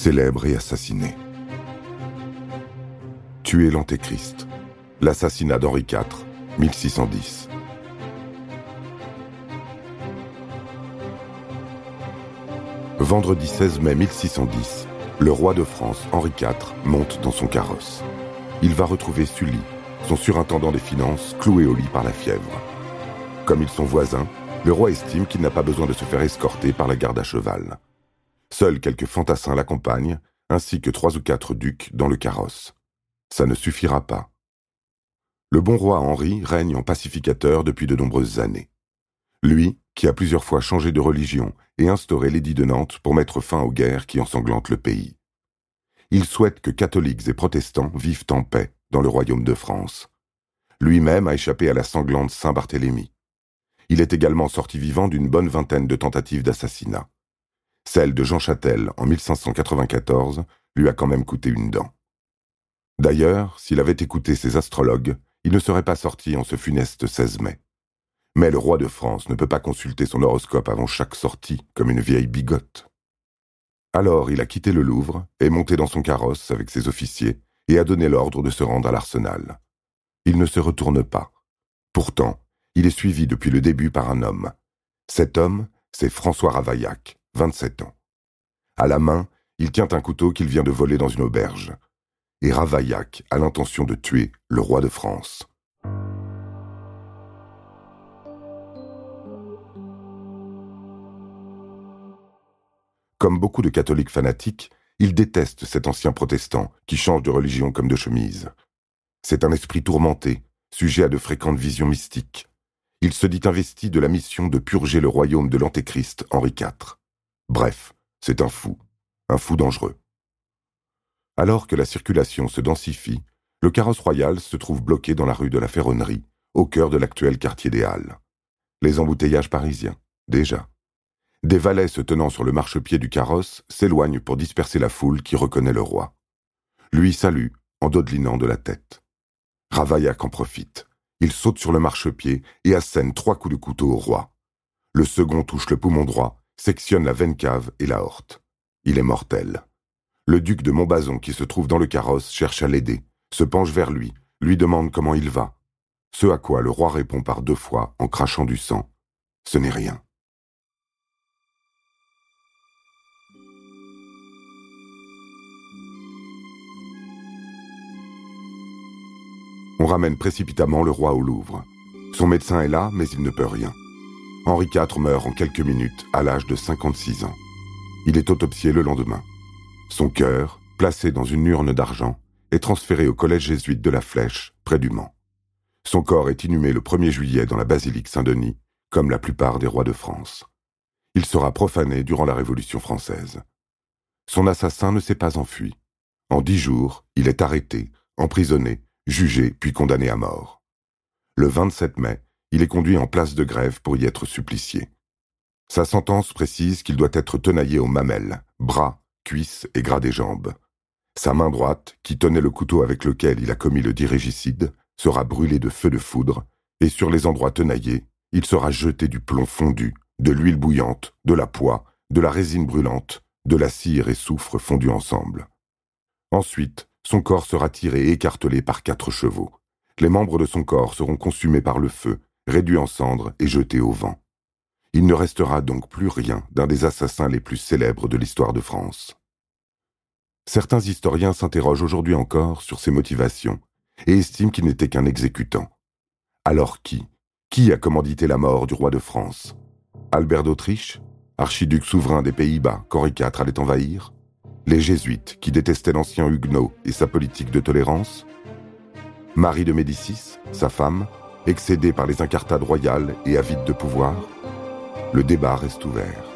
célèbre et assassiné. Tuer l'Antéchrist. L'assassinat d'Henri IV, 1610. Vendredi 16 mai 1610, le roi de France, Henri IV, monte dans son carrosse. Il va retrouver Sully, son surintendant des finances, cloué au lit par la fièvre. Comme ils sont voisins, le roi estime qu'il n'a pas besoin de se faire escorter par la garde à cheval. Seuls quelques fantassins l'accompagnent, ainsi que trois ou quatre ducs dans le carrosse. Ça ne suffira pas. Le bon roi Henri règne en pacificateur depuis de nombreuses années. Lui, qui a plusieurs fois changé de religion et instauré l'édit de Nantes pour mettre fin aux guerres qui ensanglantent le pays. Il souhaite que catholiques et protestants vivent en paix dans le royaume de France. Lui-même a échappé à la sanglante Saint-Barthélemy. Il est également sorti vivant d'une bonne vingtaine de tentatives d'assassinat. Celle de Jean Châtel en 1594 lui a quand même coûté une dent. D'ailleurs, s'il avait écouté ses astrologues, il ne serait pas sorti en ce funeste 16 mai. Mais le roi de France ne peut pas consulter son horoscope avant chaque sortie, comme une vieille bigote. Alors il a quitté le Louvre, est monté dans son carrosse avec ses officiers, et a donné l'ordre de se rendre à l'arsenal. Il ne se retourne pas. Pourtant, il est suivi depuis le début par un homme. Cet homme, c'est François Ravaillac, 27 ans. À la main, il tient un couteau qu'il vient de voler dans une auberge. Et Ravaillac a l'intention de tuer le roi de France. Comme beaucoup de catholiques fanatiques, il déteste cet ancien protestant qui change de religion comme de chemise. C'est un esprit tourmenté, sujet à de fréquentes visions mystiques. Il se dit investi de la mission de purger le royaume de l'Antéchrist Henri IV. Bref, c'est un fou, un fou dangereux. Alors que la circulation se densifie, le carrosse royal se trouve bloqué dans la rue de la Ferronnerie, au cœur de l'actuel quartier des Halles. Les embouteillages parisiens, déjà. Des valets se tenant sur le marchepied du carrosse s'éloignent pour disperser la foule qui reconnaît le roi. Lui salue, en dodelinant de la tête. Ravaillac en profite. Il saute sur le marchepied et assène trois coups de couteau au roi. Le second touche le poumon droit sectionne la veine cave et la horte. Il est mortel. Le duc de Montbazon, qui se trouve dans le carrosse, cherche à l'aider, se penche vers lui, lui demande comment il va. Ce à quoi le roi répond par deux fois en crachant du sang. Ce n'est rien. On ramène précipitamment le roi au Louvre. Son médecin est là, mais il ne peut rien. Henri IV meurt en quelques minutes à l'âge de 56 ans. Il est autopsié le lendemain. Son cœur, placé dans une urne d'argent, est transféré au collège jésuite de la Flèche, près du Mans. Son corps est inhumé le 1er juillet dans la basilique Saint-Denis, comme la plupart des rois de France. Il sera profané durant la Révolution française. Son assassin ne s'est pas enfui. En dix jours, il est arrêté, emprisonné, jugé puis condamné à mort. Le 27 mai, il est conduit en place de grève pour y être supplicié. Sa sentence précise qu'il doit être tenaillé aux mamelles, bras, cuisses et gras des jambes. Sa main droite, qui tenait le couteau avec lequel il a commis le dirégicide, sera brûlée de feu de foudre, et sur les endroits tenaillés, il sera jeté du plomb fondu, de l'huile bouillante, de la poix, de la résine brûlante, de la cire et soufre fondus ensemble. Ensuite, son corps sera tiré et écartelé par quatre chevaux. Les membres de son corps seront consumés par le feu réduit en cendres et jeté au vent. Il ne restera donc plus rien d'un des assassins les plus célèbres de l'histoire de France. Certains historiens s'interrogent aujourd'hui encore sur ses motivations et estiment qu'il n'était qu'un exécutant. Alors qui Qui a commandité la mort du roi de France? Albert d'Autriche? Archiduc souverain des Pays-Bas qu'Henri IV allait envahir? Les Jésuites qui détestaient l'ancien Huguenot et sa politique de tolérance? Marie de Médicis, sa femme, excédé par les incartades royales et avide de pouvoir Le débat reste ouvert.